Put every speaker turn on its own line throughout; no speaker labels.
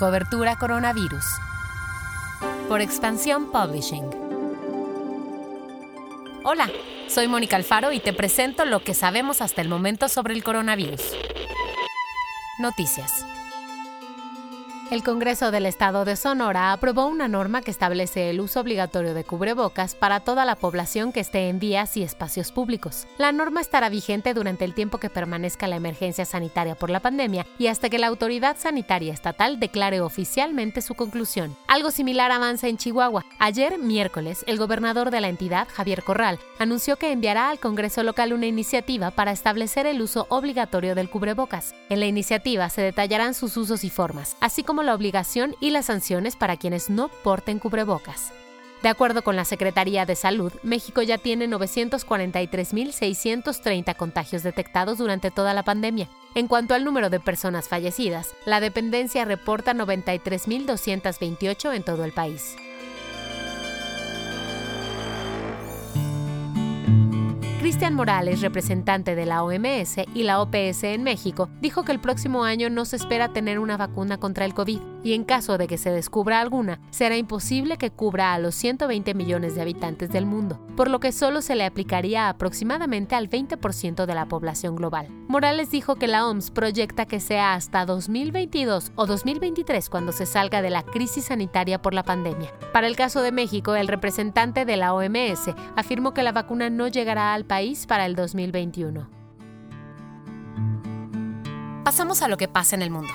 Cobertura Coronavirus. Por Expansión Publishing. Hola, soy Mónica Alfaro y te presento lo que sabemos hasta el momento sobre el coronavirus. Noticias. El Congreso del Estado de Sonora aprobó una norma que establece el uso obligatorio de cubrebocas para toda la población que esté en vías y espacios públicos. La norma estará vigente durante el tiempo que permanezca la emergencia sanitaria por la pandemia y hasta que la autoridad sanitaria estatal declare oficialmente su conclusión. Algo similar avanza en Chihuahua. Ayer, miércoles, el gobernador de la entidad, Javier Corral, anunció que enviará al Congreso local una iniciativa para establecer el uso obligatorio del cubrebocas. En la iniciativa se detallarán sus usos y formas, así como la obligación y las sanciones para quienes no porten cubrebocas. De acuerdo con la Secretaría de Salud, México ya tiene 943.630 contagios detectados durante toda la pandemia. En cuanto al número de personas fallecidas, la dependencia reporta 93.228 en todo el país. Cristian Morales, representante de la OMS y la OPS en México, dijo que el próximo año no se espera tener una vacuna contra el COVID y en caso de que se descubra alguna, será imposible que cubra a los 120 millones de habitantes del mundo, por lo que solo se le aplicaría aproximadamente al 20% de la población global. Morales dijo que la OMS proyecta que sea hasta 2022 o 2023 cuando se salga de la crisis sanitaria por la pandemia. Para el caso de México, el representante de la OMS afirmó que la vacuna no llegará al país para el 2021. Pasamos a lo que pasa en el mundo.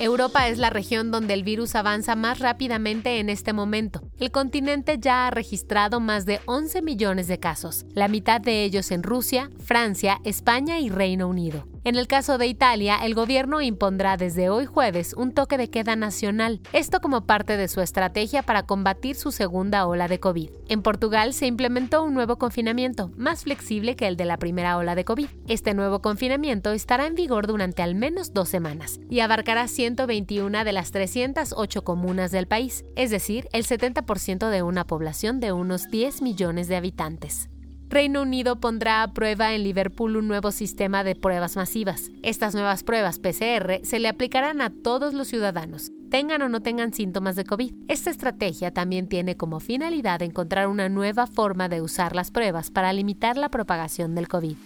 Europa es la región donde el virus avanza más rápidamente en este momento. El continente ya ha registrado más de 11 millones de casos, la mitad de ellos en Rusia, Francia, España y Reino Unido. En el caso de Italia, el gobierno impondrá desde hoy jueves un toque de queda nacional, esto como parte de su estrategia para combatir su segunda ola de COVID. En Portugal se implementó un nuevo confinamiento, más flexible que el de la primera ola de COVID. Este nuevo confinamiento estará en vigor durante al menos dos semanas y abarcará 121 de las 308 comunas del país, es decir, el 70% de una población de unos 10 millones de habitantes. Reino Unido pondrá a prueba en Liverpool un nuevo sistema de pruebas masivas. Estas nuevas pruebas PCR se le aplicarán a todos los ciudadanos, tengan o no tengan síntomas de COVID. Esta estrategia también tiene como finalidad encontrar una nueva forma de usar las pruebas para limitar la propagación del COVID.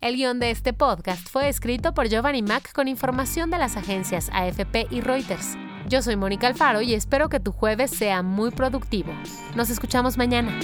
El guion de este podcast fue escrito por Giovanni Mack con información de las agencias AFP y Reuters. Yo soy Mónica Alfaro y espero que tu jueves sea muy productivo. Nos escuchamos mañana.